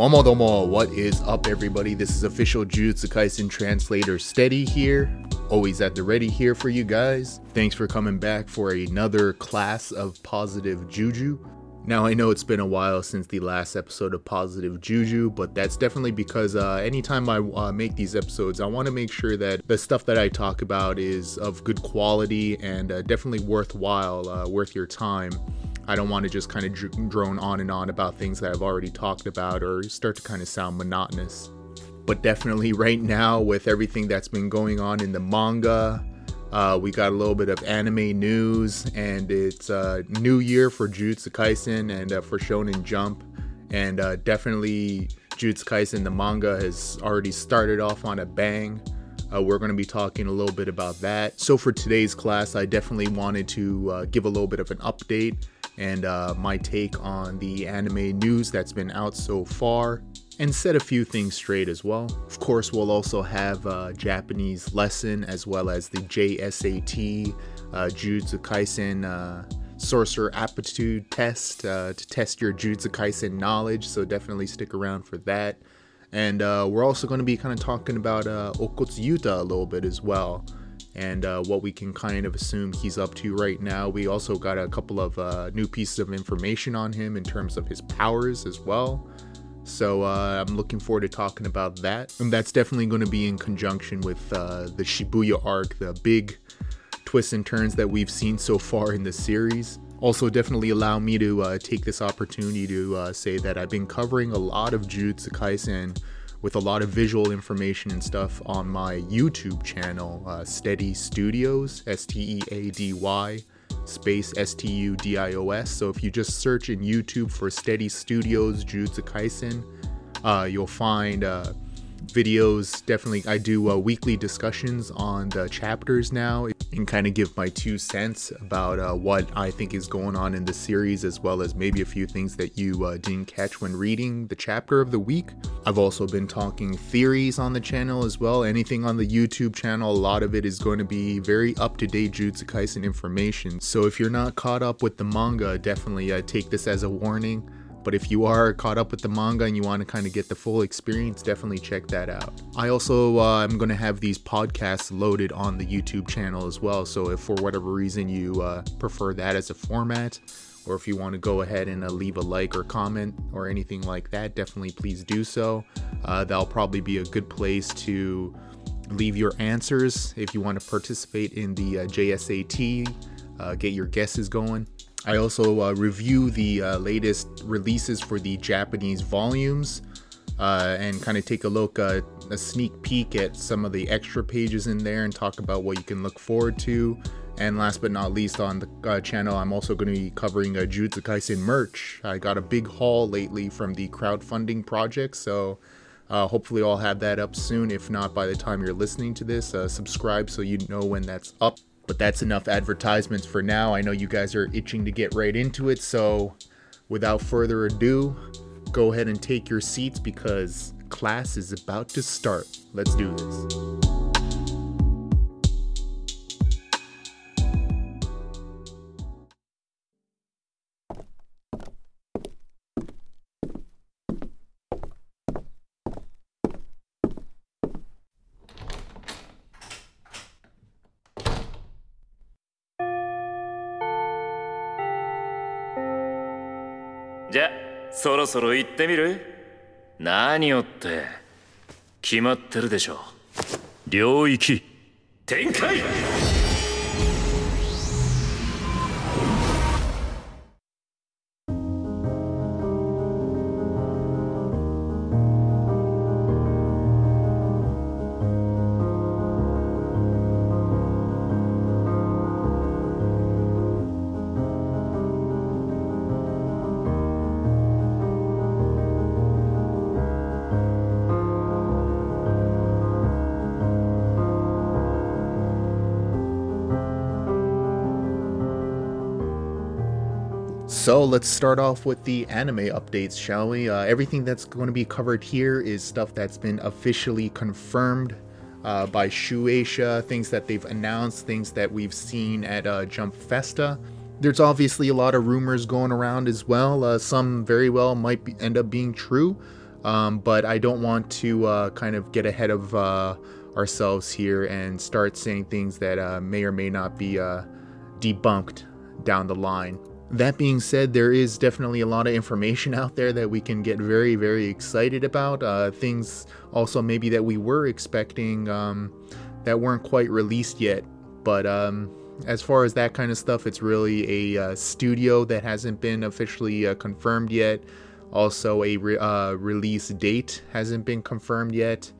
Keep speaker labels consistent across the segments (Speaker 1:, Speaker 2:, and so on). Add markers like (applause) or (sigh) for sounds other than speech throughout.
Speaker 1: Domo domo, what is up everybody? This is official Jujutsu Kaisen translator Steady here. Always at the ready here for you guys. Thanks for coming back for another class of positive juju. Now I know it's been a while since the last episode of Positive Juju, but that's definitely because uh, anytime I uh, make these episodes, I want to make sure that the stuff that I talk about is of good quality and uh, definitely worthwhile, uh, worth your time. I don't want to just kind of drone on and on about things that I've already talked about or start to kind of sound monotonous. But definitely (laughs) right now, with everything that's been going on in the manga, uh, we got a little bit of anime news, and it's a new year for Jujutsu Kaisen and uh, for Shonen Jump, and uh, definitely Jujutsu Kaisen the manga has already started off on a bang. Uh, we're going to be talking a little bit about that. So for today's class, I definitely wanted to uh, give a little bit of an update and uh, my take on the anime news that's been out so far and set a few things straight as well. Of course, we'll also have a Japanese lesson as well as the JSAT, uh, Jujutsu Kaisen uh, Sorcerer Aptitude Test uh, to test your Jujutsu Kaisen knowledge, so definitely stick around for that. And uh, we're also going to be kind of talking about uh, Yuta a little bit as well and uh, what we can kind of assume he's up to right now. We also got a couple of uh, new pieces of information on him in terms of his powers as well. So uh, I'm looking forward to talking about that. And that's definitely going to be in conjunction with uh, the Shibuya arc, the big twists and turns that we've seen so far in the series. Also, definitely allow me to uh, take this opportunity to uh, say that I've been covering a lot of Jujutsu Kaisen with a lot of visual information and stuff on my YouTube channel, uh, Steady Studios, S T E A D Y space S T U D I O S. So if you just search in YouTube for Steady Studios Jujutsu Kaisen, uh, you'll find uh, videos. Definitely, I do uh, weekly discussions on the chapters now and kind of give my two cents about uh, what I think is going on in the series, as well as maybe a few things that you uh, didn't catch when reading the chapter of the week. I've also been talking theories on the channel as well. Anything on the YouTube channel, a lot of it is going to be very up to date Jujutsu Kaisen information. So if you're not caught up with the manga, definitely uh, take this as a warning. But if you are caught up with the manga and you want to kind of get the full experience, definitely check that out. I also uh, am going to have these podcasts loaded on the YouTube channel as well. So if for whatever reason you uh, prefer that as a format, or if you want to go ahead and uh, leave a like or comment or anything like that, definitely please do so. Uh, that'll probably be a good place to leave your answers if you want to participate in the uh, JSAT, get your guesses going. I also uh, review the uh, latest releases for the Japanese volumes uh, and kind of take a look, uh, a sneak peek at some of the extra pages in there and talk about what you can look forward to. And last but not least, on the uh, channel, I'm also going to be covering a Jujutsu Kaisen merch. I got a big haul lately from the crowdfunding project, so uh, hopefully I'll have that up soon. If not, by the time you're listening to this, subscribe so you know when that's up. But that's enough advertisements for now. I know you guys are itching to get right into it, so without further ado, go ahead and take your seats because class is about to start. Let's do this.
Speaker 2: ろそろ行ってみる？何をって決まってるでしょ領域。展開
Speaker 1: So let's start off with the anime updates, shall we? Uh, everything that's going to be covered here is stuff that's been officially confirmed uh, by Shueisha, things that they've announced, things that we've seen at uh, Jump Festa. There's obviously a lot of rumors going around as well. Uh, some very well might be, end up being true. Um, but I don't want to uh, kind of get ahead of uh, ourselves here and start saying things that may or may not be debunked down the line. That being said, there is definitely a lot of information out there that we can get very, very excited about. Uh, things also maybe that we were expecting um, that weren't quite released yet. But um, as far as that kind of stuff, it's really a uh, studio that hasn't been officially uh, confirmed yet. Also, a re- uh, release date hasn't been confirmed yet.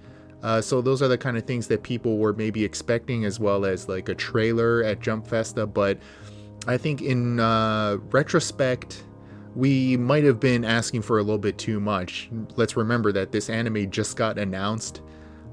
Speaker 1: Uh, so those are the kind of things that people were maybe expecting, as well as like a trailer at Jump Festa. But I think in uh, retrospect, we might have been asking for a little bit too much. Let's remember that this anime just got announced,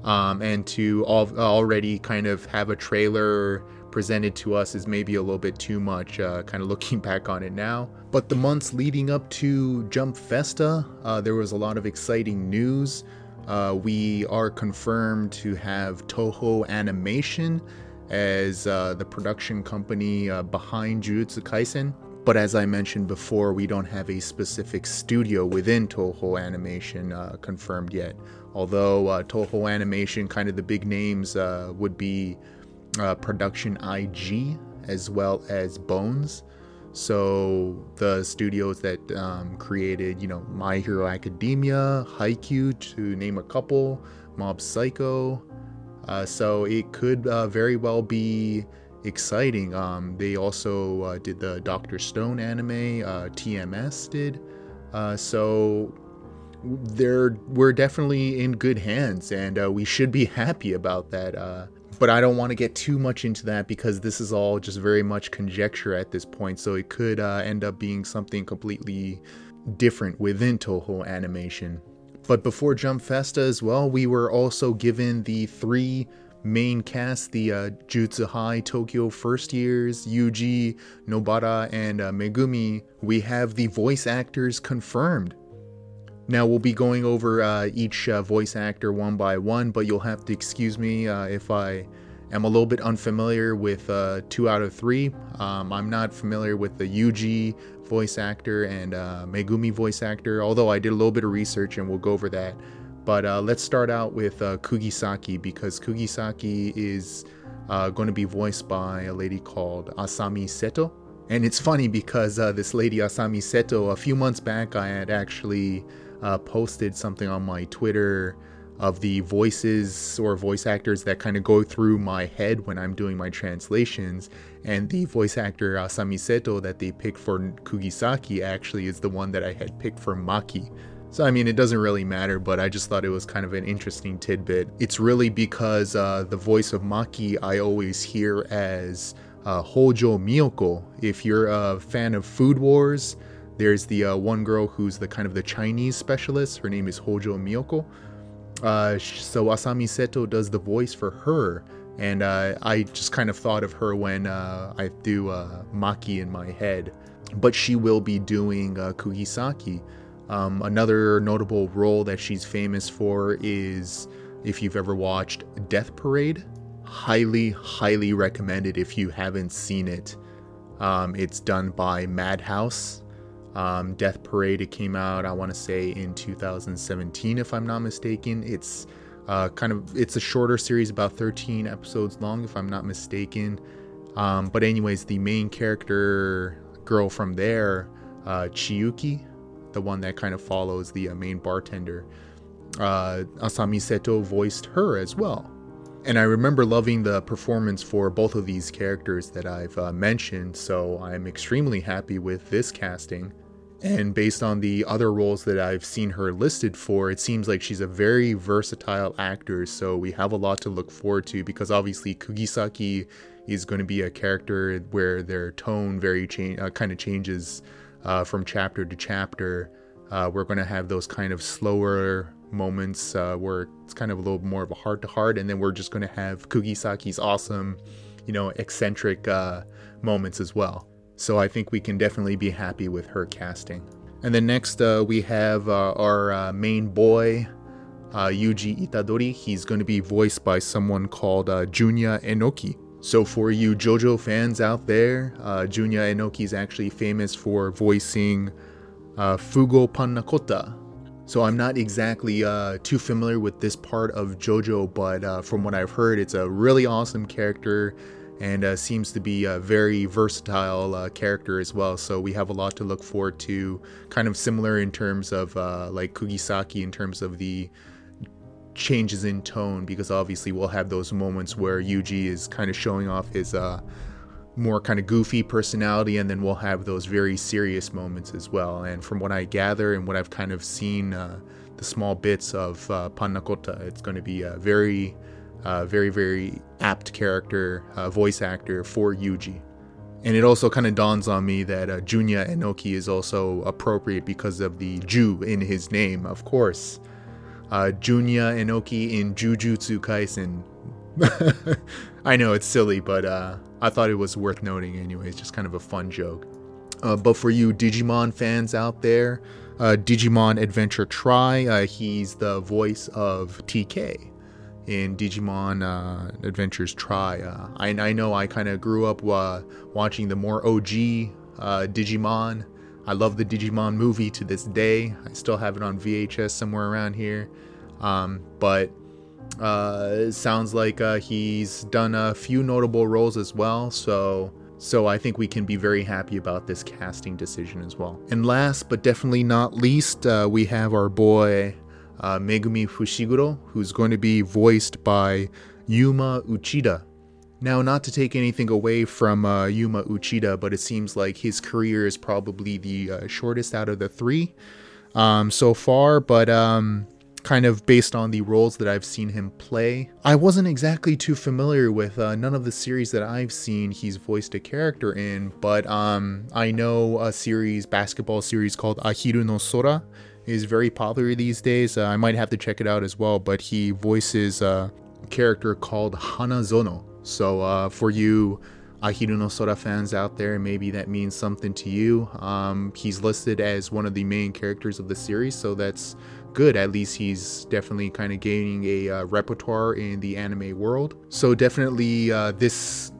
Speaker 1: um, and to al- already kind of have a trailer presented to us is maybe a little bit too much, uh, kind of looking (laughs) back on it now. But the months leading up to Jump Festa, uh, there was a lot of exciting news. Uh, we are confirmed to have Toho Animation as uh, the production company uh, behind Jujutsu Kaisen. But as I mentioned before, we don't have a specific studio within Toho Animation uh, confirmed yet. Although uh, Toho Animation, kind of the big names uh, would be uh, Production IG as well as Bones. So the studios that um, created, you know, My Hero Academia, Haikyuu, to name a couple, Mob Psycho, uh, so it could uh, very well be exciting. Um, they also uh, did the Doctor Stone anime. Uh, TMS did. Uh, so we're definitely in good hands, and uh, we should be happy about that. but I don't want to get too much into that because this is all just very much conjecture at this point. So it could end up being something completely different within Toho Animation. But before Jump Festa as well, we were also given the three main cast the uh, Jutsu High Tokyo first years, Yuji, Nobara, and uh, Megumi. We have the voice actors confirmed. Now we'll be going over uh, each uh, voice actor one by one, but you'll have to excuse me uh, if I am a little bit unfamiliar with uh, two out of three. Um, I'm not familiar with the Yuji voice actor and uh, Megumi voice actor, although I did a little bit of research and we'll go over that. But uh, let's start out with uh, Kugisaki because Kugisaki is uh, going to be voiced by a lady called Asami Seto. And it's funny because uh, this lady, Asami Seto, a few months back, I had actually uh, posted something on my Twitter of the voices or voice actors that kind of go through my head when I'm doing my translations. And the voice actor Asami Seto that they picked for Kugisaki actually is the one that I had picked for Maki. So, I mean, it doesn't really matter, but I just thought it was kind of an interesting tidbit. It's really because uh, the voice of Maki I always hear as uh, Hojo Miyoko. If you're a fan of Food Wars, there's the uh, one girl who's the kind of the Chinese specialist. Her name is Hojo Miyoko. Uh, so Asami Seto does the voice for her, and uh, I just kind of thought of her when uh, I do uh, Maki in my head. But she will be doing uh, Kugisaki. Um, another notable role that she's famous for is if you've ever watched Death Parade. Highly, highly recommended if you haven't seen it. Um, it's done by Madhouse, um, Death Parade. It came out, I want to say, in 2017, if I'm not mistaken. It's uh, kind of it's a shorter series, about 13 episodes long, if I'm not mistaken. Um, but anyways, the main character girl from there, uh, Chiyuki, the one that kind of follows the uh, main bartender, uh, Asami Seto voiced her as well. And I remember loving the performance for both of these characters that I've uh, mentioned, so I'm extremely happy with this casting. And based on the other roles that I've seen her listed for, it seems like she's a very versatile actor. So we have a lot to look forward to because obviously Kugisaki is going to be a character where their tone very uh, kind of changes uh, from chapter to chapter. Uh, we're going to have those kind of slower moments uh, where it's kind of a little more of a heart to heart, and then we're just going to have Kugisaki's awesome, you know, eccentric uh, moments as well. So I think we can definitely be happy with her casting. And then next uh, we have uh, our uh, main boy, uh, Yuji Itadori. He's going to be voiced by someone called uh, Junya Enoki. So for you JoJo fans out there, uh, Junya Enoki is actually famous for voicing Fugo Pannacotta. So I'm not exactly too familiar with this part of JoJo, but from what I've heard, it's a really awesome character and uh, seems to be a very versatile uh, character as well. So we have a lot to look forward to, kind of similar in terms of uh, like Kugisaki in terms of the changes in tone, because obviously we'll have those moments where Yuji is kind of showing off his uh, more kind of goofy personality, and then we'll have those very serious moments as well. And from what I gather and what I've kind of seen, uh, the small bits of uh, Pannacotta, it's going to be a very, uh, very, very apt character, uh, voice actor for Yuji. And it also kind of dawns on me that uh, Junya Enoki is also appropriate because of the Ju in his name, of course. Uh, Junya Enoki in Jujutsu Kaisen. (laughs) I know it's silly, but uh, I thought it was worth noting, anyways. Just kind of a fun joke. Uh, but for you Digimon fans out there, uh, Digimon Adventure Tri, uh, he's the voice of TK in Digimon uh, Adventures Tri. Uh, I, I, know I kind of grew up uh, watching the more OG Digimon. I love the Digimon movie to this day. I still have it on VHS somewhere around here. Um, but uh, it sounds like uh, he's done a few notable roles as well, so so I think we can be very happy about this casting decision as well. And last but definitely not least, uh, we have our boy uh, Megumi Fushiguro, who's going to be voiced by Yuma Uchida. Now, not to take anything away from uh, Yuma Uchida, but it seems like his career is probably the uh, shortest out of the three um, so far. But um, kind of based on the roles that I've seen him play. I wasn't exactly too familiar with uh, none of the series that I've seen he's voiced a character in, but um, I know a series, basketball series called Ahiru no Sora is very popular these days. Uh, I might have to check it out as well, but he voices a character called Hanazono. So uh, for you Ahiru no Sora fans out there, maybe that means something to you. Um, he's listed as one of the main characters of the series, so that's good. At least he's definitely kind of gaining a uh, repertoire in the anime world. So definitely, uh, this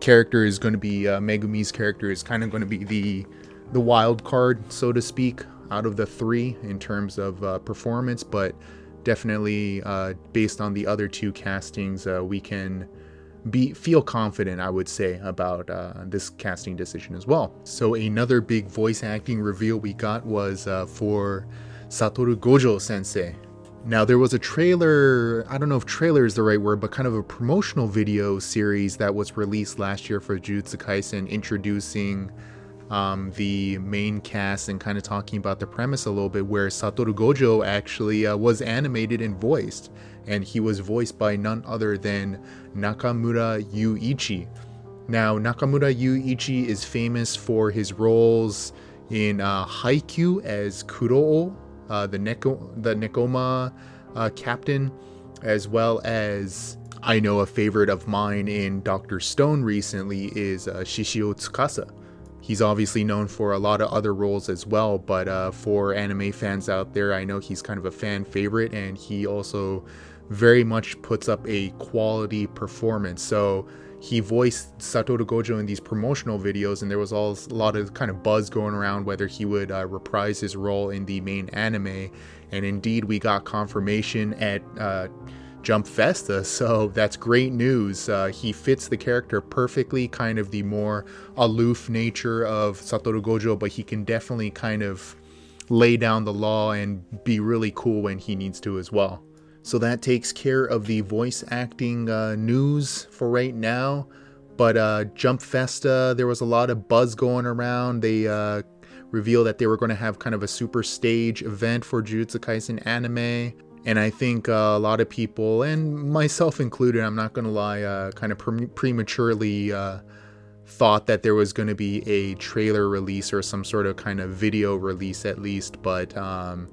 Speaker 1: character is going to be uh, Megumi's character is kind of going to be the the wild card, so to speak, out of the three in terms of uh, performance. But definitely, uh, based on the other two castings, uh, we can be feel confident i would say about uh, this casting decision as well so another big voice acting reveal we got was uh, for Satoru Gojo sensei. Now, there was a trailer, I don't know if trailer is the right word, but kind of a promotional video series that was released last year for Jujutsu Kaisen introducing um, the main cast and kind of talking about the premise a little bit, where Satoru Gojo actually uh, was animated and voiced. And he was voiced by none other than Nakamura Yuichi. Now, Nakamura Yuichi is famous for his roles in uh, Haikyuu as Kuroo uh, the Neko the Nekoma uh, captain, as well as I know a favorite of mine in Doctor Stone recently is uh, Shishio Tsukasa. He's obviously known for a lot of other roles as well, but uh, for anime fans out there, I know he's kind of a fan favorite, and he also very much puts up a quality performance. So he voiced Satoru Gojo in these promotional videos, and there was all, a lot of kind of buzz going around whether he would uh, reprise his role in the main anime. And indeed, we got confirmation at uh, Jump Festa, so that's great news. Uh, he fits the character perfectly, kind of the more aloof nature of Satoru Gojo, but he can definitely kind of lay down the law and be really cool when he needs to as well. So that takes care of the voice acting uh, news for right now. But uh, Jump Festa, there was a lot of buzz going around. They uh, revealed that they were going to have kind of a super stage event for Jujutsu Kaisen anime. And I think uh, a lot of people, and myself included, I'm not going to lie, uh, kind of pre- prematurely uh, thought that there was going to be a trailer release or some sort of kind of video release at least. But um,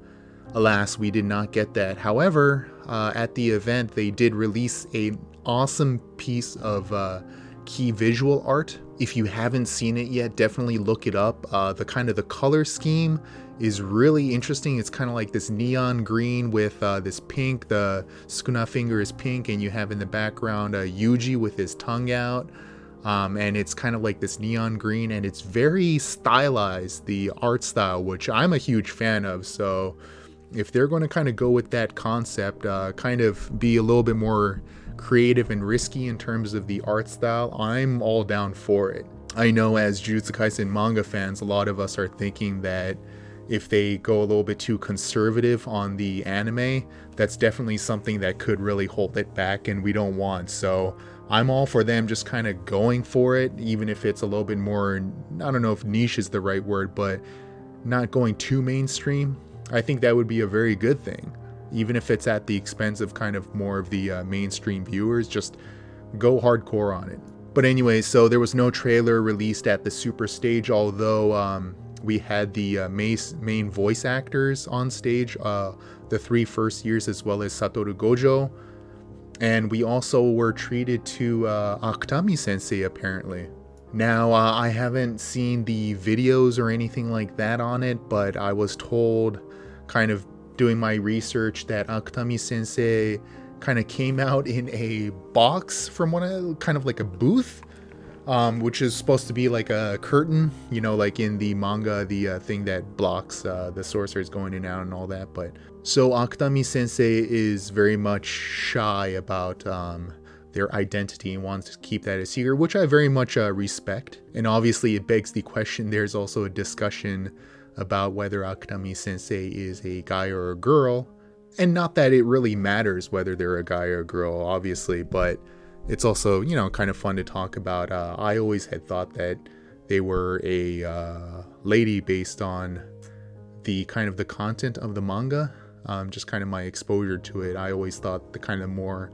Speaker 1: Alas, we did not get that. However, uh, at the event, they did release an awesome piece of uh, key visual art. If you haven't seen it yet, definitely look it up. Uh, the kind of the color scheme is really interesting. It's kind of like this neon green with uh, this pink. The Sukuna finger is pink, and you have in the background uh, Yuji with his tongue out. Um, and it's kind of like this neon green, and it's very stylized, the art style, which I'm a huge fan of. So if they're going to kind of go with that concept, uh, kind of be a little bit more creative and risky in terms of the art style, I'm all down for it. I know as Jujutsu Kaisen manga fans, a lot of us are thinking that if they go a little bit too conservative on the anime, that's definitely something that could really hold it back and we don't want. So I'm all for them just kind of going for it, even if it's a little bit more, I don't know if niche is the right word, but not going too mainstream. I think that would be a very good thing. Even if it's at the expense of kind of more of the uh, mainstream viewers, just go hardcore on it. But anyway, so there was no trailer released at the super stage, although um, we had the uh, main, voice actors on stage, uh, the three first years, as well as Satoru Gojo. And we also were treated to uh, Akutami sensei, apparently. Now, uh, I haven't seen the videos or anything like that on it, but I was told, kind of doing my research, that Akutami sensei kind of came out in a box from one of kind of like a booth um, which is supposed to be like a curtain, you know, like in the manga, the uh, thing that blocks uh, the sorcerers going in and out and all that. But so Akutami Sensei is very much shy about um, their identity and wants to keep that a secret, which I very much uh, respect. And obviously, it begs the question. There's also a discussion about whether Akutami Sensei is a guy or a girl, and not that it really matters whether they're a guy or a girl, obviously, but it's also you know kind of fun to talk about. Uh, I always had thought that they were a uh, lady based on the kind of the content of the manga, um, just kind of my exposure to it. I always thought the kind of more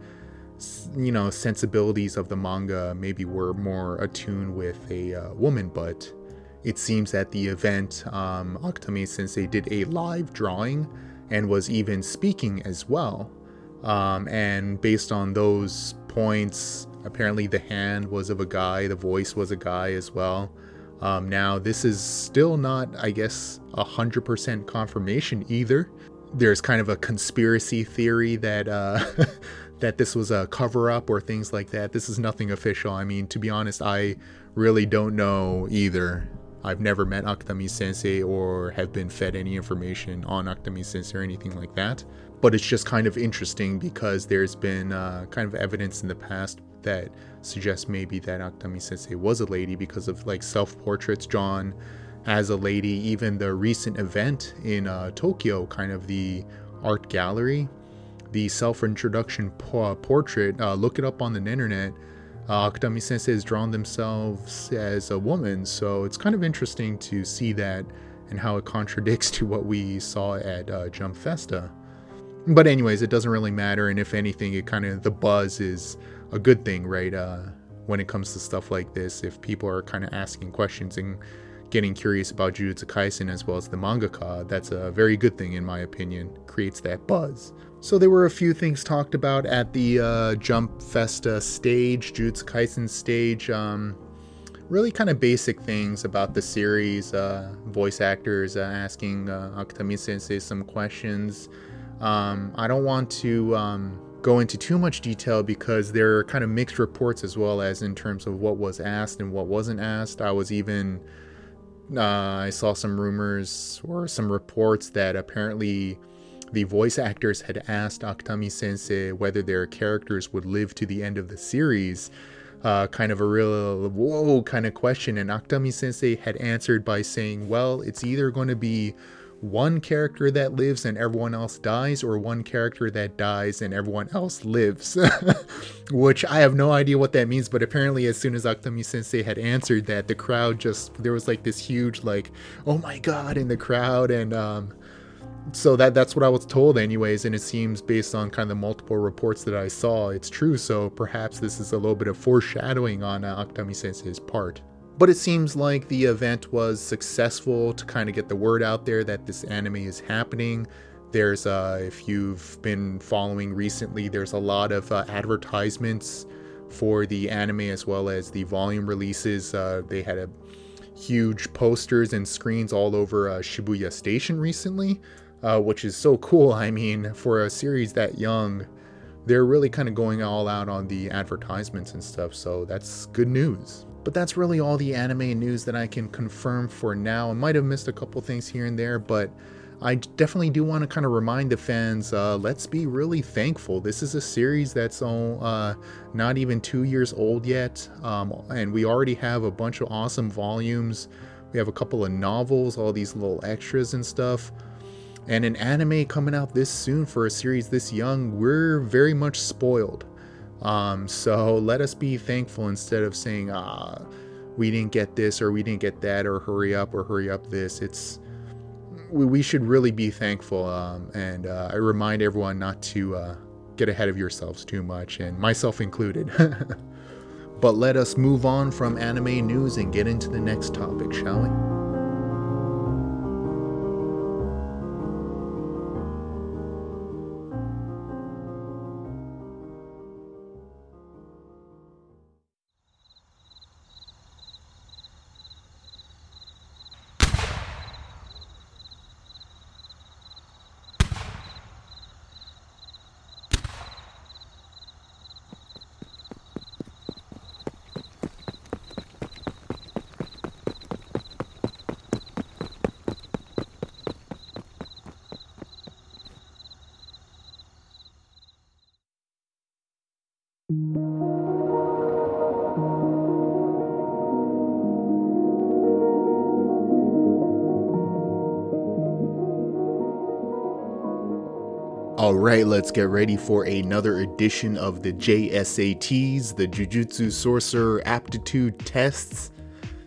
Speaker 1: you know sensibilities of the manga maybe were more attuned with a uh, woman, but it seems that the event um, Akutami Sensei did a live drawing and was even speaking as well. Um, and based on those points. Apparently, the hand was of a guy, the voice was a guy as well. Um, now, this is still not, I guess, 100% confirmation either. There's kind of a conspiracy theory that uh, (laughs) that this was a cover up or things like that. This is nothing official. I mean, to be honest, I really don't know either. I've never met Akutami Sensei or have been fed any information on Akutami Sensei or anything like that but it's just kind of interesting because there's been uh, kind of evidence in the past that suggests maybe that Akutami Sensei was a lady because of like self portraits drawn as a lady. Even the recent event in uh, Tokyo, kind of the art gallery, the self introduction po- portrait, uh, look it up on the internet. Uh, Akutami Sensei has drawn themselves as a woman, so it's kind of interesting to see that and how it (laughs) contradicts to what we saw at uh, Jump Festa. But anyways, it doesn't really matter, and if anything, it kind of the buzz is a good thing, right? Uh, when it comes to stuff like this, if people are kind of asking questions and getting curious about Jujutsu Kaisen as well as the mangaka, that's a very good thing in my opinion. Creates that buzz. So there were a few things talked about at the uh, Jump Festa stage, Jujutsu Kaisen stage. Um, really kind of basic things about the series. Uh, voice actors uh, asking uh, Akutami Sensei some questions. Um, I don't want to um, go into too much detail because there are kind of mixed reports as well as in terms of what was asked and what wasn't asked. I was even uh, I saw some rumors or some reports that apparently the voice actors had asked Akutami Sensei whether their characters would live to the end of the series. Uh, kind of a real whoa kind of question, and Akutami Sensei had answered by saying, "Well, it's either going to be." one character that lives and everyone else dies, or one character that dies and everyone else lives. (laughs) Which I have no idea what that means, but apparently, as soon as Akutami Sensei had answered that, the crowd just there was like this huge like, oh my god, in the crowd, and um, so that that's what I was told, anyways. And it seems based on kind of the multiple reports that I saw, it's true. So perhaps this is a little bit of foreshadowing on uh, Akutami Sensei's part. But it seems like the event was successful to kind of get the word out there that this anime is happening. There's, uh, if you've been following recently, there's a lot of uh, advertisements for the anime as well as the volume releases. Uh, they had a huge posters and screens all over uh, Shibuya Station recently, uh, which is so cool. I mean, for a series that young, they're really kind of going all out on the advertisements and stuff, so that's good news. But that's really all the anime news that I can confirm for now. I might have missed a couple things here and there, but I definitely do want to kind of remind the fans uh, let's be really thankful. This is a series that's uh, not even two years old yet, um, and we already have a bunch of awesome volumes. We have a couple of novels, all these little extras and stuff, and an anime coming out this soon for a series this young. We're very much spoiled. Um, so let us be thankful instead of saying, ah, we didn't get this or we didn't get that or hurry up or hurry up this. It's we, should really be thankful. Um, and uh, I remind everyone not to uh, get ahead of yourselves too much, and myself included. (laughs) but let us move on from anime news and get into the next topic, shall we? Right, let's get ready for another edition of the JSATs, the Jujutsu Sorcerer Aptitude Tests.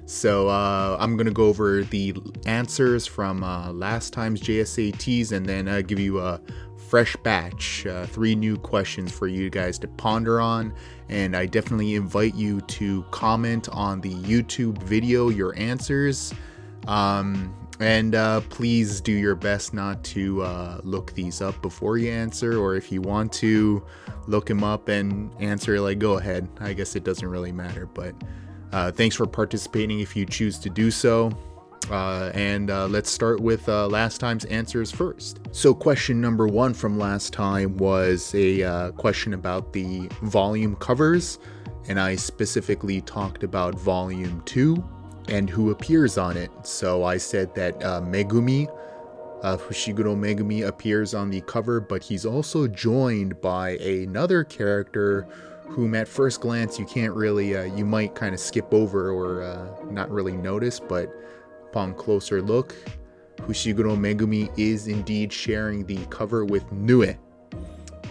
Speaker 1: So uh, I'm gonna go over the answers from uh, last time's JSATs and then uh, give you a fresh batch, uh, three new questions for you guys to ponder on. And I definitely invite you to comment on the YouTube video your answers. Um, and uh, please do your best not to uh, look these up before you answer, or if you want to look them up and answer, like go ahead. I guess it doesn't really matter, but uh, thanks for participating if you choose to do so. Uh, and uh, let's start with uh, last time's answers first. So, question number one from last time was a question about the volume covers, and I specifically talked about volume two and who appears on it. So I said that uh, Megumi, uh, Fushiguro Megumi, appears on the cover, but he's also joined by another character whom at first glance you can't really, uh, you might kind of skip over or uh, not really notice, but upon closer look, Fushiguro Megumi is indeed sharing the cover with Nue,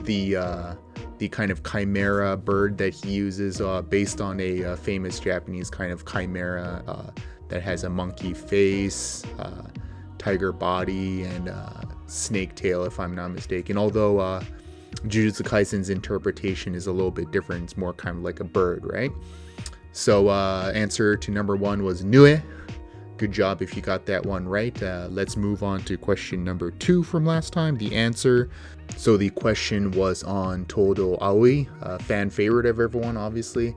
Speaker 1: the uh, the kind of chimera bird that he uses, uh, based on a uh, famous Japanese kind of chimera uh, that has a monkey face, uh, tiger body, and uh, snake tail, if I'm not mistaken. Although uh, Jujutsu Kaisen's interpretation is a little bit different, it's more kind of like a bird, right? So, answer to number one was Nue. Good job if you got that one right. let's move on to question number two from last time. The answer so the question was on Todo Aoi, a fan favorite of everyone, obviously.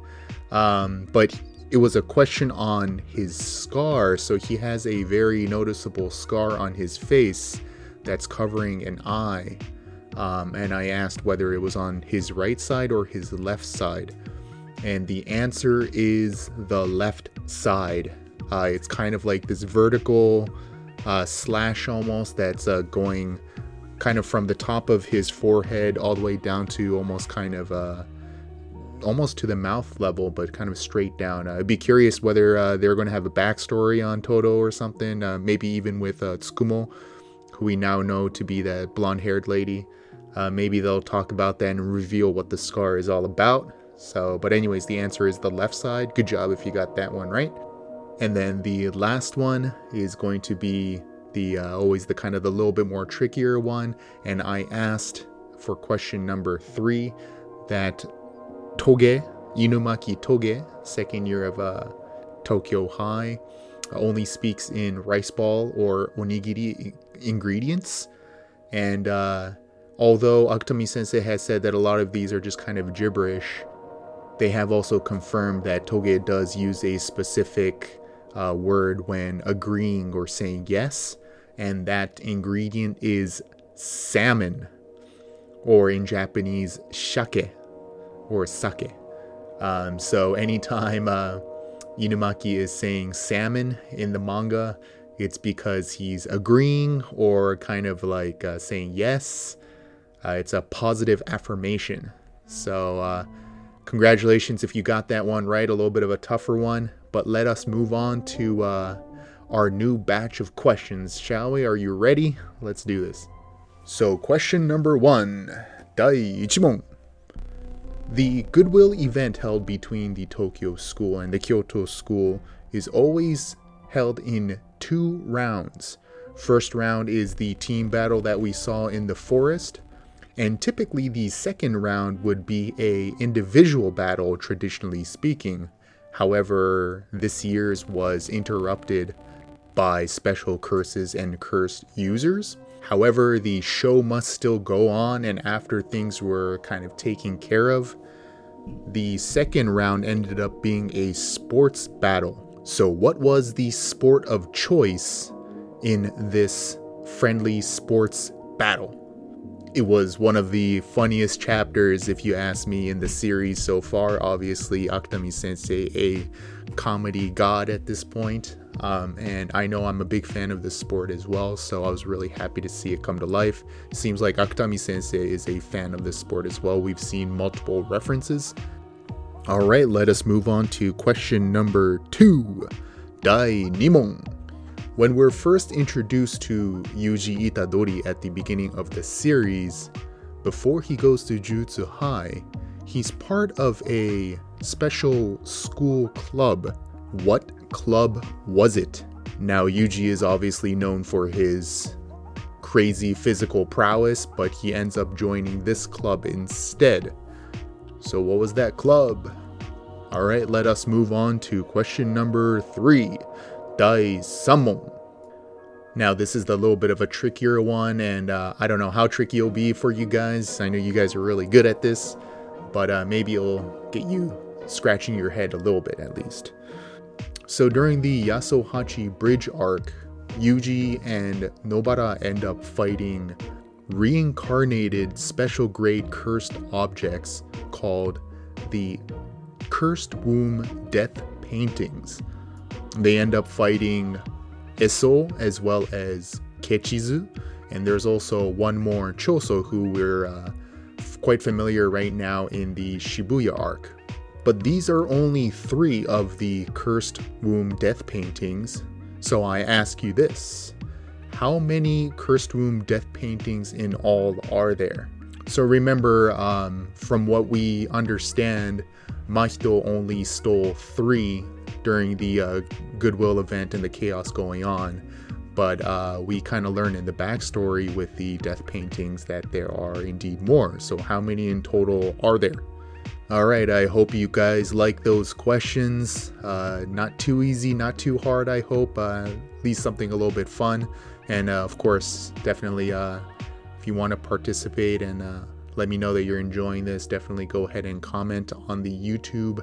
Speaker 1: Um, but it was a question on his scar. So he has a very noticeable scar on his face that's covering an eye. Um, and I asked whether it was on his right side or his left side. And the answer is the left side. Uh, it's kind of like this vertical uh, slash almost that's uh, going kind of from the top of his forehead all the way down to almost kind of uh, almost to the mouth level, but kind of straight down. Uh, I'd be curious whether uh, they're going to have a backstory on Todo or something, maybe even with Tsukumo, who we now know to be that blonde haired lady. Maybe they'll talk about that and reveal what the scar is all about. So, but, anyways, the answer is the left side. Good job if you got that one right. And then the last one is going to be the uh, always the kind of the little bit more trickier one. And I asked for question number three that Toge, Inumaki Toge, second year of uh, Tokyo High, only speaks in rice ball or onigiri ingredients. And uh, although Akutami sensei has said that a lot of these are just kind of gibberish, they have also confirmed that Toge does use a specific uh, word when agreeing or saying yes, and that ingredient is salmon, or in Japanese, shake or sake. Um, so anytime uh, Inumaki is saying salmon in the manga, it's because he's agreeing or kind of like uh, saying yes. Uh, it's a positive affirmation. So, uh, congratulations if you got that one right. A little bit of a tougher one, but let us move on to uh, our new batch of questions, shall we? Are you ready? Let's do this. So, question number one. 第1問 The goodwill event held between the Tokyo school and the Kyoto school is always held in two rounds. First round is the team battle that we saw in the forest, and typically the second round would be a individual battle traditionally speaking. However, this year's was interrupted by special curses and cursed users. However, the show must still go on, and after things were kind of taken care of, the second round ended up being a sports battle so, what was the sport of choice in this friendly sports battle? It was one of the funniest chapters, if you ask me, in the series so far. Obviously, Akutami Sensei, a comedy god at this point. Um, and I know I'm a big fan of the sport as well, so I was really happy to see it come to life. Seems like Akutami Sensei is a fan of this sport as well. We've seen multiple references all right, let us move on to question number two. Dai Nimon. When we're first introduced to Yuji Itadori at the beginning of the series, before he goes to Jutsu High, he's part of a special school club. What club was it? Now, Yuji is obviously known for his crazy physical prowess, but he ends up joining this club instead. So, what was that club? All right, let us move on to question number three Dai Samon. Now, this is the little bit of a trickier one, and uh, I don't know how tricky it'll be for you guys. I know you guys are really good at this, but uh, maybe it'll get you scratching your head a little bit at least. So, during the Yasohachi Bridge arc, Yuji and Nobara end up fighting reincarnated special grade cursed objects called the Cursed Womb Death Paintings. They end up fighting Eso as well as Kechizu, and there's also one more Choso who we're uh, quite familiar right now in the Shibuya arc. But these are only three of the Cursed Womb Death Paintings, so I ask you this how many Cursed Womb Death Paintings in all are there? So remember, um, from what we understand, Mahito only stole three during the uh, Goodwill event and the chaos going on. But uh, we kind of learn in the backstory with the death paintings that there are indeed more. So, how many in total are there? All right, I hope you guys like those questions. Uh, not too easy, not too hard, I hope. Uh, at least something a little bit fun. And uh, of course, definitely uh, if you want to participate and uh, let me know that you're enjoying this. Definitely go ahead and comment on the YouTube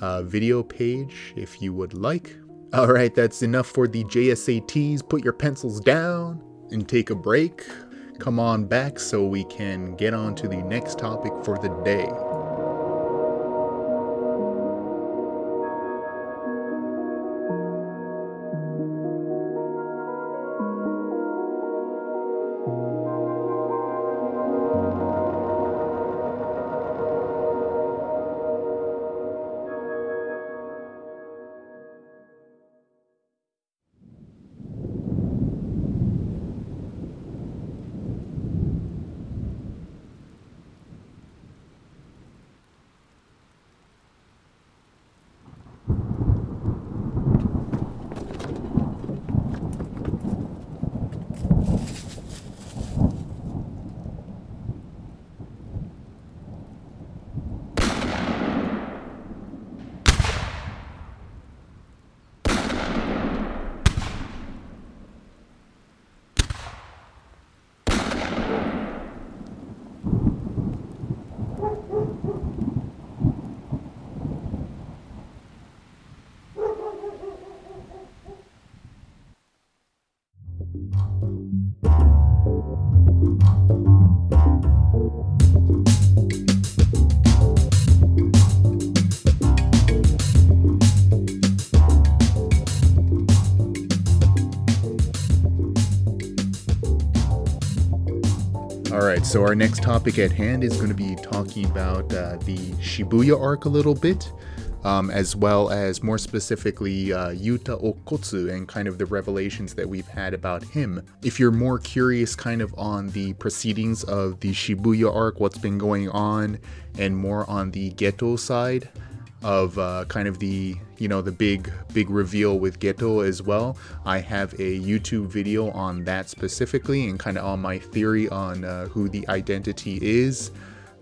Speaker 1: uh, video page if you would like. All right, that's enough for the JSATs. Put your pencils down and take a break. Come on back so we can get on to the next topic for the day. So our next topic at hand is going to be talking about uh, the Shibuya arc a little bit, um, as well as more specifically uh, Yuta Okkotsu and kind of the revelations that we've had about him. If you're more curious kind of on the proceedings of the Shibuya arc, what's been going on, and more on the Geto side, of uh, kind of the you know the big big reveal with Geto as well. I have a YouTube video on that specifically and kind of on my theory on uh, who the identity is.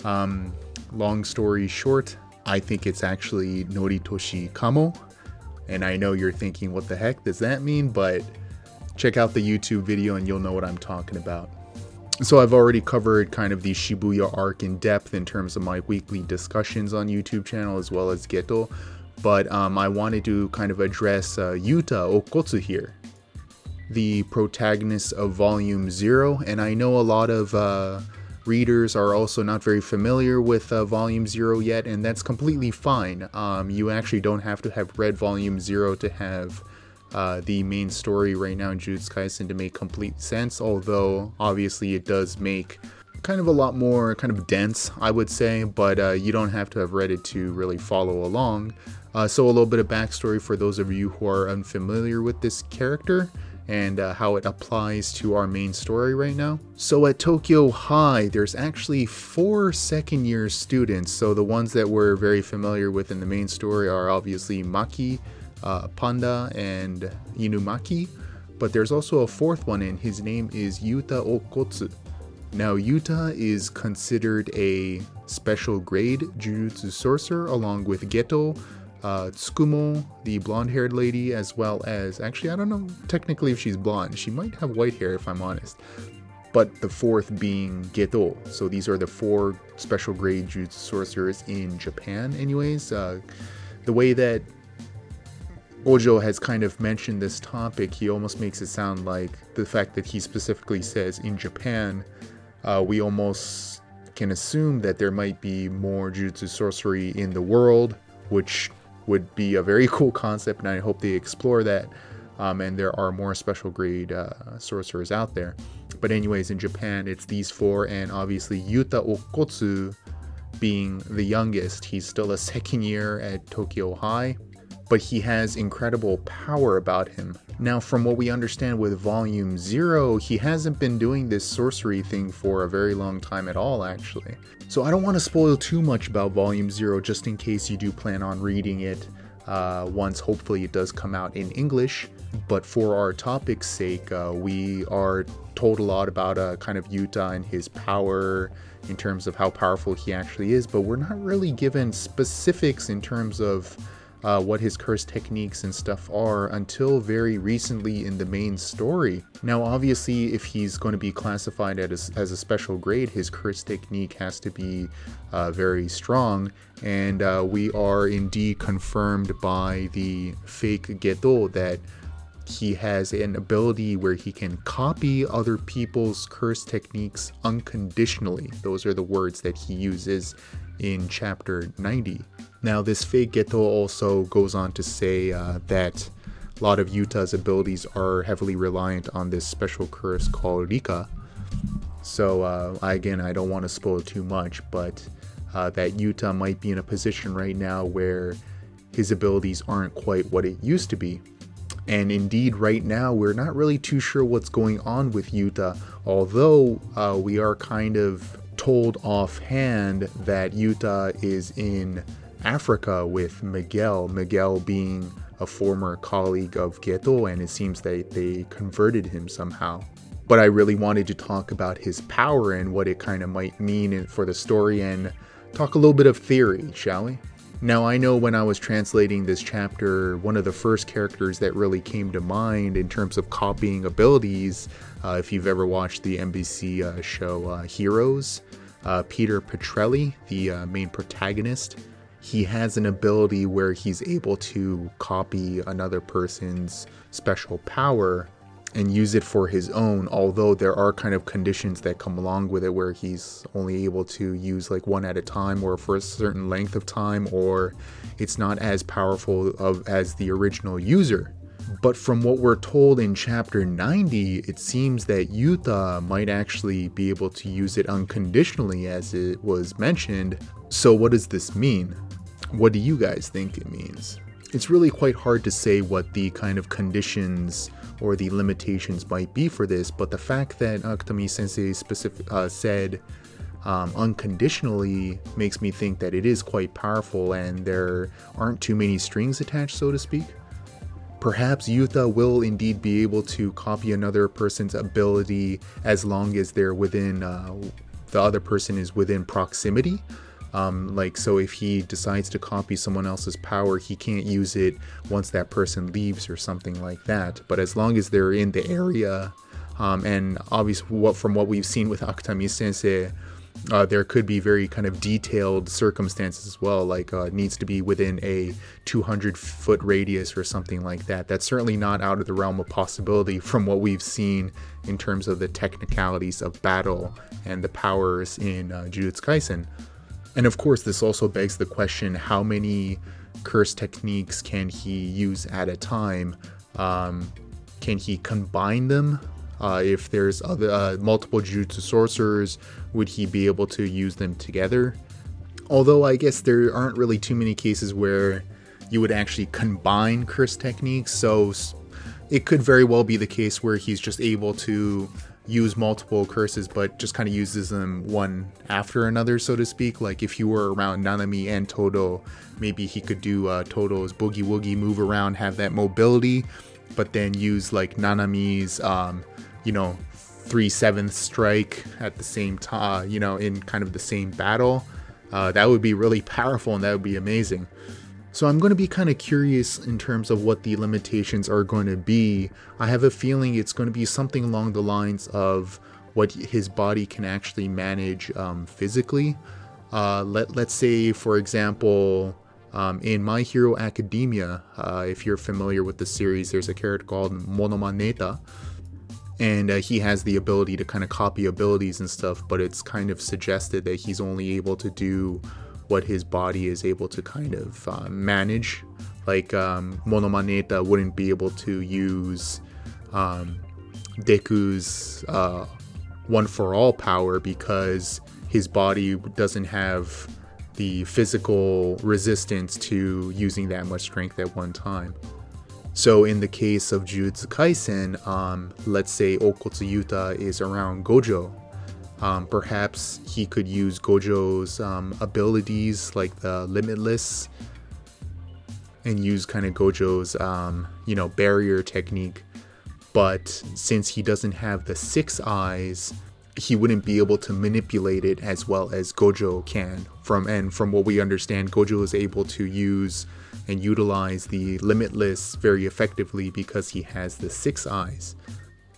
Speaker 1: Um, long story short, I think it's actually Noritoshi Kamo, and I know you're thinking, what the heck does that mean? But check out the YouTube video and you'll know what I'm talking about. So I've already covered kind of the Shibuya arc in depth in terms of my weekly discussions on YouTube channel as well as Geto, but um, I wanted to kind of address uh, Yuta Okkotsu here, the protagonist of Volume Zero, and I know a lot of uh, readers are also not very familiar with uh, Volume Zero yet, and that's completely fine. Um, you actually don't have to have read Volume Zero to have uh, the main story right now in Jujutsu Kaisen to make complete sense, although obviously it does make kind of a lot more kind of dense, I would say, but uh, you don't have to have read it to really follow along. Uh, so, a little bit of backstory for those of you who are unfamiliar with this character and uh, how it applies to our main story right now. So, at Tokyo High, there's actually four second year students. So, the ones that we're very familiar with in the main story are obviously Maki, uh, Panda and Inumaki, but there's also a fourth one, and his name is Yuta Okkotsu. Now, Yuta is considered a special grade Jujutsu sorcerer along with Geto, uh, Tsukumo, the blonde haired lady, as well as actually, I don't know technically if she's blonde. She might have white hair if I'm honest. But the fourth being Geto. So these are the four special grade Jujutsu sorcerers in Japan, anyways. Uh, the way that Ojo has kind of mentioned this topic, he almost makes it sound like the fact that he specifically says in Japan, uh, we almost can assume that there might be more Jutsu sorcery in the world, which would be a very (laughs) cool concept, and I hope they explore that. Um, and there are more special grade uh, sorcerers out there. But, anyways, in Japan, it's these four, and obviously Yuta Okkotsu being the youngest. He's still a second year at Tokyo High but he has incredible power about him. Now, from what we understand with Volume 0, he hasn't been doing this sorcery thing for a very long time at all, actually. So I don't want to spoil too much about Volume 0 just in case you do plan on reading it uh, once hopefully it does come out in English. But for our topic's sake, uh, we are told a lot about uh, kind of Yuta and his power in terms of how powerful he actually is, but we're not really given specifics in terms of uh, what his curse techniques and stuff are until very recently in the main story. Now, obviously, if he's going to be classified as, as a special grade, his curse technique has to be uh, very strong, and uh, we are indeed confirmed by the fake Geto that he has an ability where he can copy other people's curse techniques unconditionally. Those are the words that he uses in chapter 90. Now, this fake Geto also goes on to say uh, that a lot of Yuta's abilities are heavily reliant on this special curse called Rika. So, uh, again, I don't want to spoil too much, but uh, that Yuta might be in a position right now where his abilities aren't quite what it used to be. And indeed, right now, we're not really too sure what's going on with Yuta, although uh, we are kind of told offhand that Yuta is in Africa with Miguel, Miguel being a former colleague of Geto, and it seems that they converted him somehow. But I really wanted to talk about his power and what it kind of might mean for the story and talk a little bit of theory, shall we? Now, I know when I was translating this chapter, one of the first characters that really came to mind in terms of copying abilities, uh, if you've ever watched the NBC uh, show uh, Heroes, uh, Peter Petrelli, the uh, main protagonist, he has an ability where he's able to copy another person's special power and use it for his own, although there are kind of conditions that come along with it where he's only able to use like one at a time or for a certain length of time, or it's not as powerful of as the original user. But from what we're told in chapter 90, it seems that Yuta might actually be able to use it unconditionally, as it was mentioned. So, what does this mean? What do you guys think it means? It's really quite hard to say what the kind of conditions or the limitations might be for this, but the fact that Akutami Sensei specific, uh, said um, unconditionally makes me think that it is quite powerful and there aren't too many strings attached, so to speak. Perhaps Yuta will indeed be able to copy another person's ability as long as they're within, uh, the other person is within proximity. Um, like, so if he decides to copy someone else's power, he can't use it once that person leaves or something like that. But as long as they're in the area, um, and obviously, what from what we've seen with Akutami Sensei, uh, there could be very kind of detailed circumstances as well, like uh, needs to be within a 200 foot radius or something like that. That's certainly not out of the realm of possibility from what we've seen in terms of the technicalities of battle and the powers in uh, Jujutsu Kaisen. And of course, this also begs the question how many curse techniques can he use at a time? Um, can he combine them? Uh, if there's other uh, multiple jutsu sorcerers, would he be able to use them together? Although I guess there aren't really too many cases where you would actually combine curse techniques, so it could very well be the case where he's just able to use multiple curses, but just kind of uses them one after another, so to speak. Like if you were around Nanami and Todo, maybe he could do uh, Todo's boogie woogie move around, have that mobility, but then use like Nanami's, um, you know, three seventh strike at the same time, you know, in kind of the same battle. Uh, that would be really (laughs) powerful and that would be amazing. So I'm going to be kind of curious in terms of what the limitations are going to be. I have a feeling it's going to be something along the lines of what his body can actually manage um, physically. Uh, let, let's say, for example, um, in My Hero Academia, uh, if you're familiar with the series, there's a character called Monoma Neito, and uh, he has the ability to kind of copy abilities and stuff, but it's kind of suggested that he's only able to do what his body is able to kind of uh, manage. Like um, Monoma Neito wouldn't be able to use um, Deku's uh, one for all power because his body doesn't have the physical resistance to using that much strength at one time. So in the case of Jujutsu Kaisen, um, let's say Okkotsu Yuta is around Gojo, um, perhaps he could use Gojo's um, abilities like the Limitless and use kind of Gojo's, um, you know, barrier technique. But since he doesn't have the six eyes, he wouldn't be able to manipulate it as well as Gojo can. From and from what we understand, Gojo is able to use and utilize the Limitless very effectively because he has the six eyes.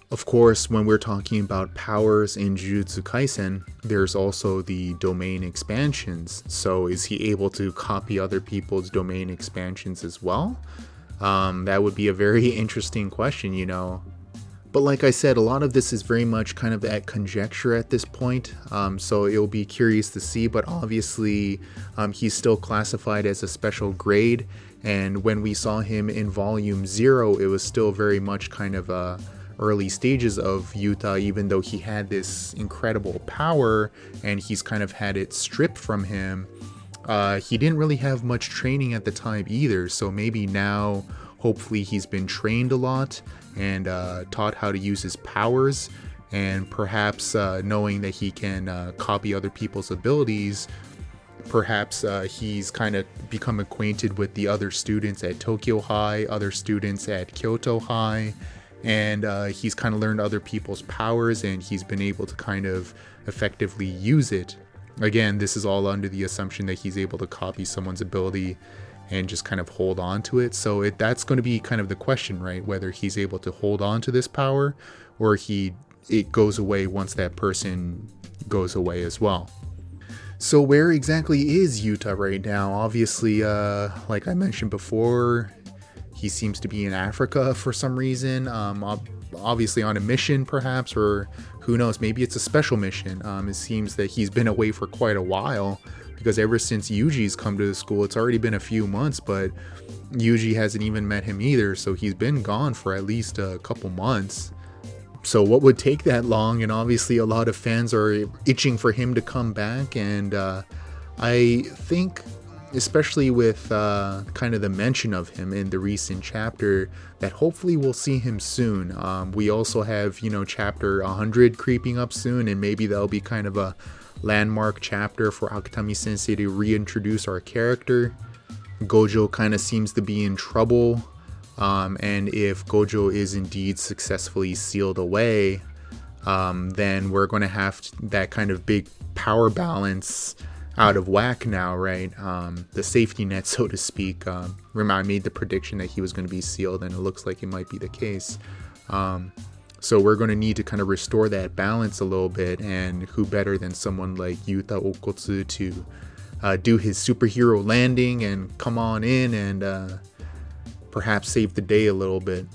Speaker 1: Of course, when we're talking about powers in Jujutsu Kaisen, there's also the domain expansions. So, is he able to copy other people's domain expansions as well? Um, that would be a very (laughs) interesting question, you know. But like I said, a lot of this is very much kind of at conjecture at this point. Um, so it'll be curious to see. But obviously, um, he's still classified as a special grade. And when we saw him in Volume Zero, it was still very much kind of a early stages of Yuta, even though he had this incredible power and he's kind of had it stripped from him. Uh, he didn't really have much training at the time either, so maybe now, hopefully, he's been trained a lot and uh, taught how to use his powers, and perhaps uh, knowing that he can uh, copy other people's abilities. Perhaps uh, he's kind of become acquainted with the other students at Tokyo High, other students at Kyoto High, and uh, he's kind of learned other people's powers and he's been able to kind of effectively use it. Again, this is all under the assumption that he's able to copy someone's ability and just kind of hold on to it. So it, that's going to be kind of the question, right? Whether he's able to hold on to this power or he it goes away once that person goes away as well. So where exactly is Yuta right now? Obviously, uh, like I mentioned before, he seems to be in Africa for some reason. Um, obviously on a mission, perhaps, or who knows? Maybe it's a special mission. Um, it seems that he's been away for quite a while, because ever since Yuji's come to the school, it's already been a few months, but Yuji hasn't even met him either, so he's been gone for at least a couple months. So, what would take that long? And obviously, a lot of fans are itching for him to come back, and uh, I think especially with uh, kind of the mention of him in the recent chapter, that hopefully we'll see him soon. Um, we also have, you know, chapter 100 creeping up soon, and maybe that'll be kind of a landmark chapter for Akutami sensei to reintroduce our character. Gojo kind of seems to be in trouble, um, and if Gojo is indeed successfully sealed away, um, then we're going to have that kind of big power balance out of whack now, right? Um, the safety net, (laughs) so to speak. Um, remember, I made the prediction that he was going to be sealed, and it looks like it might be the case. Um, so we're going to need to kind of restore that balance a little bit, and who better than someone like Yuta Okkotsu to uh, do his superhero landing and come on in and uh, perhaps save the day a little bit.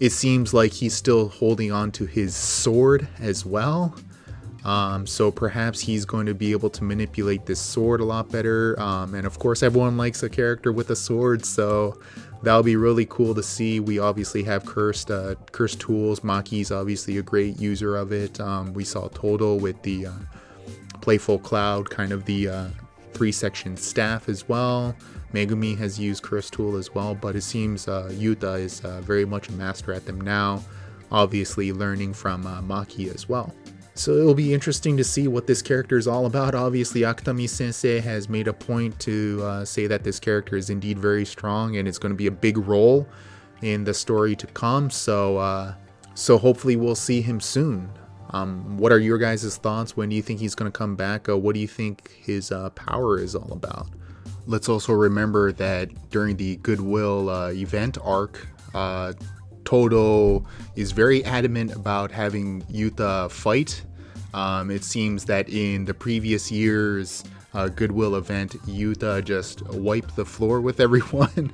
Speaker 1: It seems like he's still holding on to his sword as well. Um, so perhaps he's going to be able to manipulate this sword a lot better. Um, and of course, everyone likes a character with a sword, so that'll be really cool to see. We obviously have cursed uh, cursed tools. Maki's obviously a great user of it. Um, we saw Todo with the uh, playful cloud, kind of the uh, three section staff as well. Megumi has used cursed tool as well, but it seems uh, Yuta is uh, very much a master at them now. Obviously, learning from uh, Maki as well. So it'll be interesting to see what this character is all about. Obviously, Akutami Sensei has made a point to uh, say that this character is indeed very strong and it's going to be a big role in the story to come. So, uh, so hopefully we'll see him soon. Um, what are your guys' thoughts? When do you think he's going to come back? Uh, what do you think his uh, power is all about? Let's also remember that during the Goodwill uh, event arc, uh, Todo is very adamant about having Yuta fight. Um, it seems that in the previous year's uh, Goodwill event, Yuta just wiped the floor with (laughs) everyone.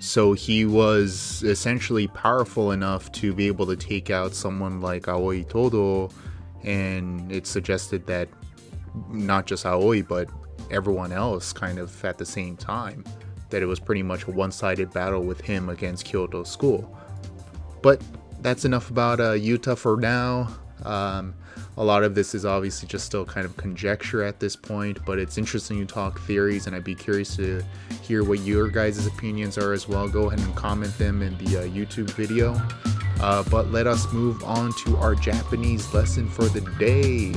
Speaker 1: so he was essentially powerful enough to be able to take out someone like Aoi Todo, and it suggested that not just Aoi, but everyone else kind of at the same time, that it was pretty much a one sided battle with him against Kyoto School. But that's enough about uh, Yuta for now. Um, a lot of this is obviously just still kind of conjecture at this point, but it's interesting to talk theories, and I'd be curious to hear what your guys' opinions are as well. Go ahead and comment them in the uh, YouTube video. Uh, but let us move on to our Japanese lesson for the day.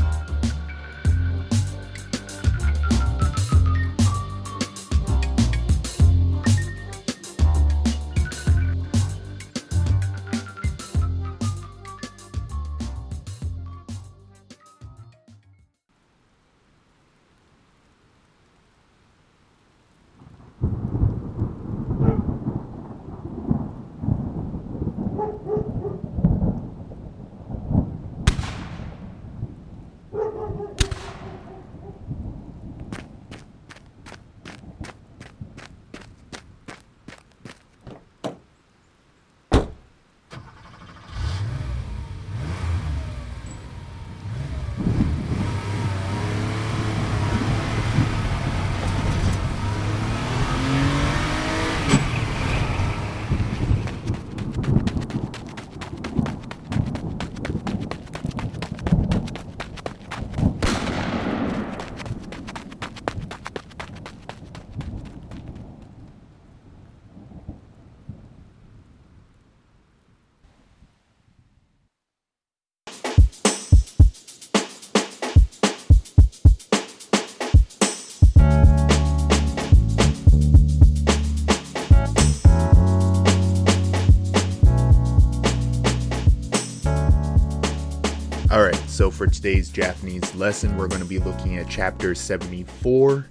Speaker 1: For today's Japanese lesson, we're going to be looking at chapter 74,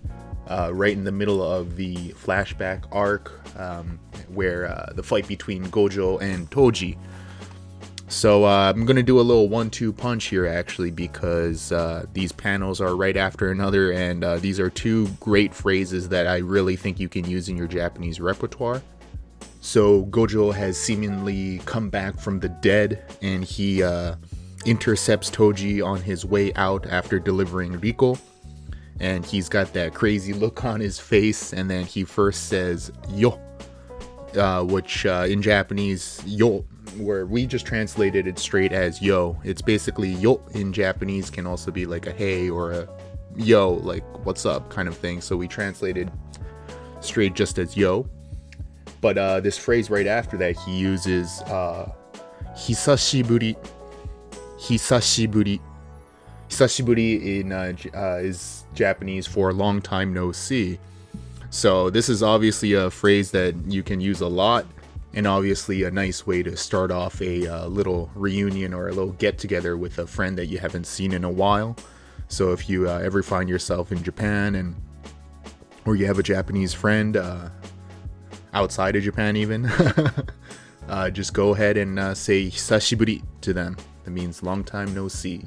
Speaker 1: uh, right in the middle of the flashback arc, um, where uh, the fight between Gojo and Toji. So, uh, I'm going to do a little one two punch here, actually, because uh, these panels are right after another, and uh, these are two great phrases that I really think you can use in your Japanese repertoire. So, Gojo has seemingly come back from the dead, and he uh, intercepts Toji on his way out after delivering Riko. and he's got that crazy look on his face, and then he first says yo, uh, which uh, in Japanese yo, where we just translated it straight as yo. It's basically yo in Japanese can also be like a hey or a yo, like what's up kind of thing. So we translated straight just as yo. But uh, this phrase right after that, he uses uh, hisashiburi. Hisashiburi. Hisashiburi in uh, uh, is Japanese for long time no see. So this is obviously a phrase that you can use a lot, and obviously a nice way to start off a uh, little reunion or a little get together with a friend that you haven't seen in a while. So if you uh, ever find yourself in Japan and or you have a Japanese friend uh, outside of Japan, even, (laughs) uh, just go ahead and say "hisashiburi" to them. That means long time no see.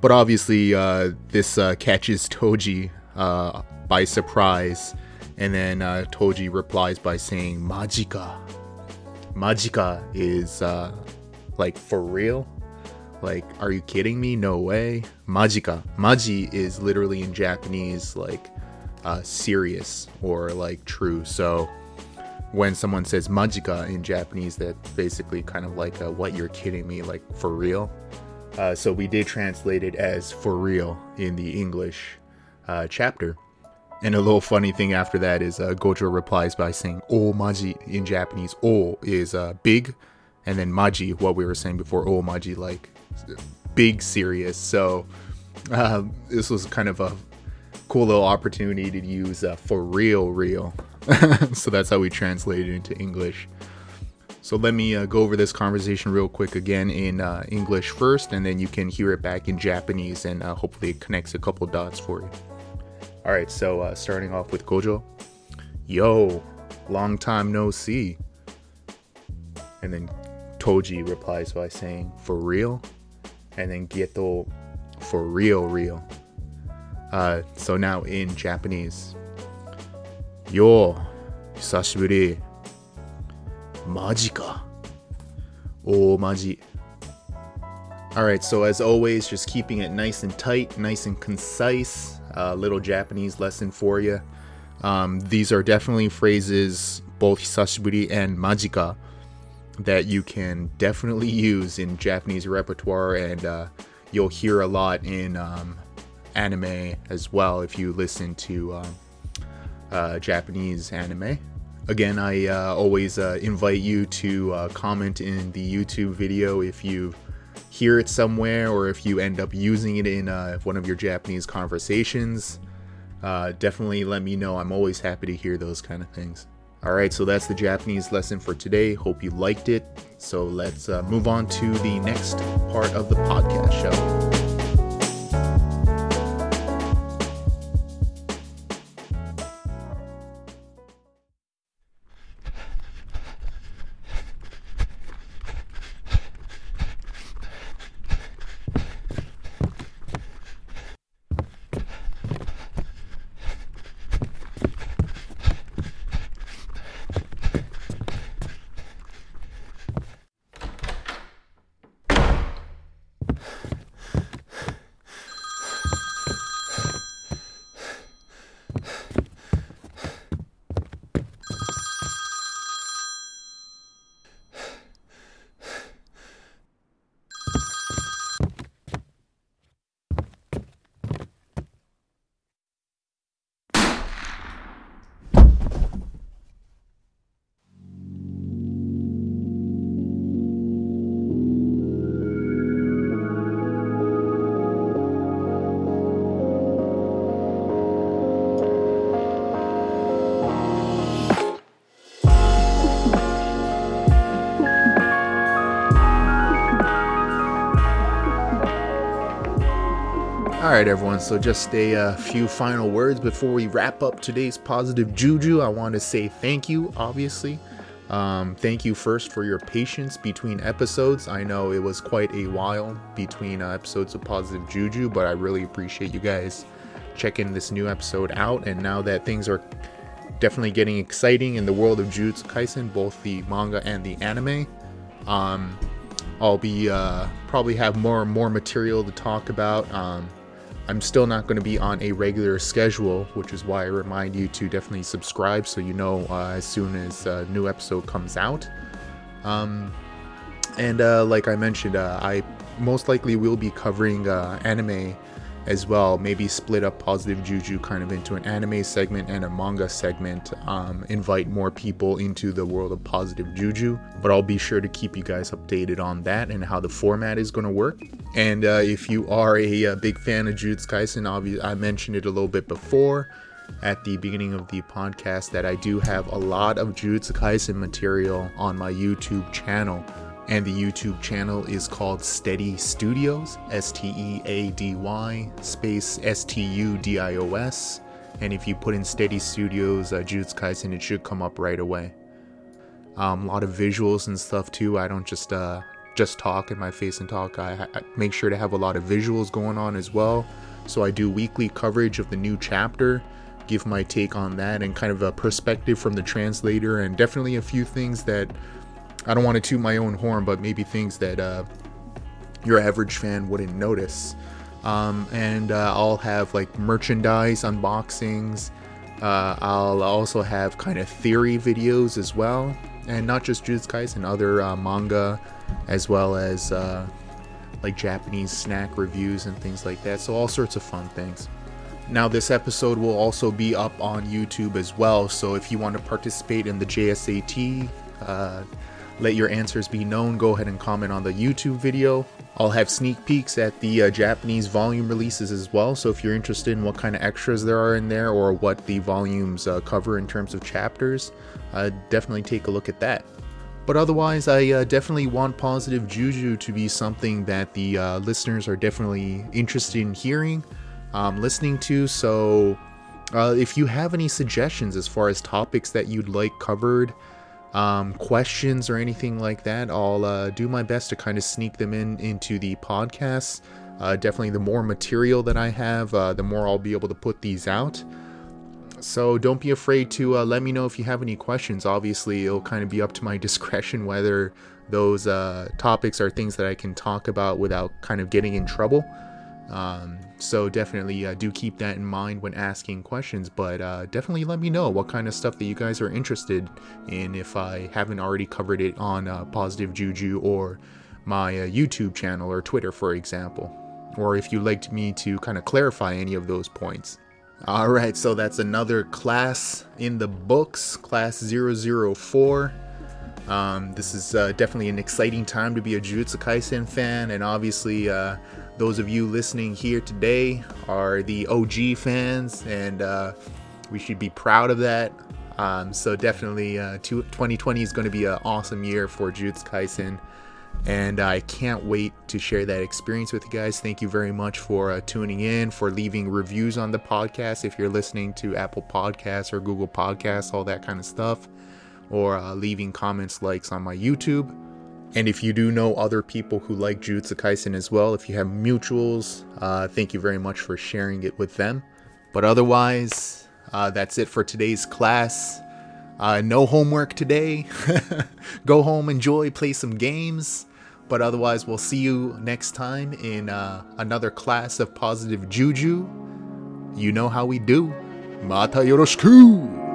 Speaker 1: But obviously, uh, this uh, catches Toji uh, by surprise, and then uh, Toji replies by saying "majika." Majika is uh, like for real. Like, are you kidding me? No way. Majika. Maji is literally in Japanese like uh, serious or like true. So when someone says majika in Japanese, that's basically kind of like a, what you're kidding me, like for real. Uh, so we did translate it as for real in the English uh, chapter. And a little funny thing after that is uh, Gojo replies by saying "o maji" in Japanese. "O" is uh, big, and then "maji," what we were saying before, "o maji," like big, serious. So uh, this was kind of a cool little opportunity to use uh, "for real," real. (laughs) so that's how we translated it into English. So let me uh, go over this conversation real quick again in uh, English first, and then you can hear it back in Japanese, and uh, hopefully it connects a couple dots for you. All right, so uh, starting off with Gojo. Yo, long time no see. And then Toji replies by saying, for real? And then Geto, for real, real. Uh, so now in Japanese. Yo, hisashiburi. Maji ka. Oh, maji. Alright, so as always, just keeping it nice and tight, nice and concise. A uh, little Japanese lesson for you. Um, these are definitely phrases, both hisashiburi and majika, that you can definitely use in Japanese repertoire, and uh, you'll hear a lot in um, anime as well if you listen to uh, uh, Japanese anime. Again, I uh, always uh, invite you to uh, comment in the YouTube video if you hear it somewhere or if you end up using it in one of your Japanese conversations. Definitely let me know. I'm always happy to hear those kind of things. All right, so that's the Japanese lesson for today. Hope you liked it. So let's uh, move on to the next part of the podcast show. Right, everyone. So, just a uh, few final words before we wrap up today's positive juju. I want to say thank you, obviously. Um, thank you first for your patience between episodes. I know it was quite a while between uh, episodes of Positive Juju, but I really appreciate you guys checking this new episode out. And now that things are definitely getting exciting in the world of Jujutsu Kaisen, both the manga and the anime, um, I'll be uh, probably have more and more material to talk about. Um, I'm still not going to be on a regular schedule, which is why I remind you to definitely subscribe so you know uh, as soon as a new episode comes out. Um, and uh, like I mentioned, uh, I most likely will be covering uh, anime as well. Maybe split up Positive Juju kind of into an anime segment and a manga segment. Um, invite more people into the world of Positive Juju. But I'll be sure to keep you guys updated on that and how the format is going to work. And uh, if you are a, a, big fan of Jujutsu Kaisen, obviously I mentioned it a little bit before at the beginning of the podcast that I do have a lot of Jujutsu Kaisen material on my YouTube channel and the YouTube channel is called Steady Studios, S T E A D Y space S T U D I O S. And if you put in Steady Studios uh, Kaisen, it should come up right away. Um, a lot of visuals and stuff too. I don't just uh, just talk in my face and talk. I, I make sure to have a lot of visuals going on as well. So I do weekly coverage of the new chapter, give my take on that, and kind of a perspective from the translator, and definitely a few things that I don't want to toot my own horn, but maybe things that uh, your average fan wouldn't notice. Um, and uh, I'll have like merchandise unboxings. Uh, I'll also have kind of theory videos as well, and not just Jujutsu Kaisen, other uh, manga, as well as uh, like Japanese snack reviews and things like that. So all sorts of fun things. Now, this episode will also be up on YouTube as well. So if you want to participate in the JSAT, uh, let your answers be known. Go ahead and comment on the YouTube video. I'll have sneak peeks at the uh, Japanese volume releases as well. So if you're interested in what kind of extras there are in there or what the volumes uh, cover in terms of chapters, uh, definitely take a look at that. But otherwise, I uh, definitely want Positive Juju to be something that the uh, listeners are definitely interested in hearing, um, listening to. So uh, if you have any suggestions as far as topics that you'd like covered, um, questions or anything like that, I'll uh, do my best to kind of sneak them in into the podcast. Uh, definitely, the more material that I have, uh, the more I'll be able to put these out. So don't be afraid to uh, let me know if you have any questions. Obviously, it'll kind of be up to my (laughs) discretion whether those uh, topics are things that I can talk about without kind of getting in trouble. Um, so definitely uh, do keep that in mind when asking questions. But uh, definitely let me know what kind of stuff that you guys are interested in if I haven't already covered it on uh, Positive Juju or my uh, YouTube channel or Twitter, for example. Or if you'd like me to kind of clarify any of those points. All right, so that's another class in the books, class 004. Um, this is uh, definitely an exciting time to be a Jujutsu Kaisen fan, and obviously, uh, those of you listening here today are the OG fans, and uh, we should be proud of that. Um, so definitely, uh, 2020 is going to be an awesome year for Jujutsu Kaisen, and I can't wait to share that experience with you guys. Thank you very much for uh, tuning in, for leaving reviews on the podcast. If you're listening to Apple Podcasts or Google Podcasts, all that kind of stuff, or uh, leaving comments, likes on my YouTube. And if you do know other people who like Jujutsu Kaisen as well, if you have mutuals, uh, thank you very much for sharing it with them. But otherwise, uh, that's it for today's class. Uh, no homework today. (laughs) Go home, enjoy, play some games. But otherwise, we'll see you next time in uh, another class of positive juju. You know how we do. Mata yoroshiku!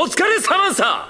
Speaker 1: お疲れ様さ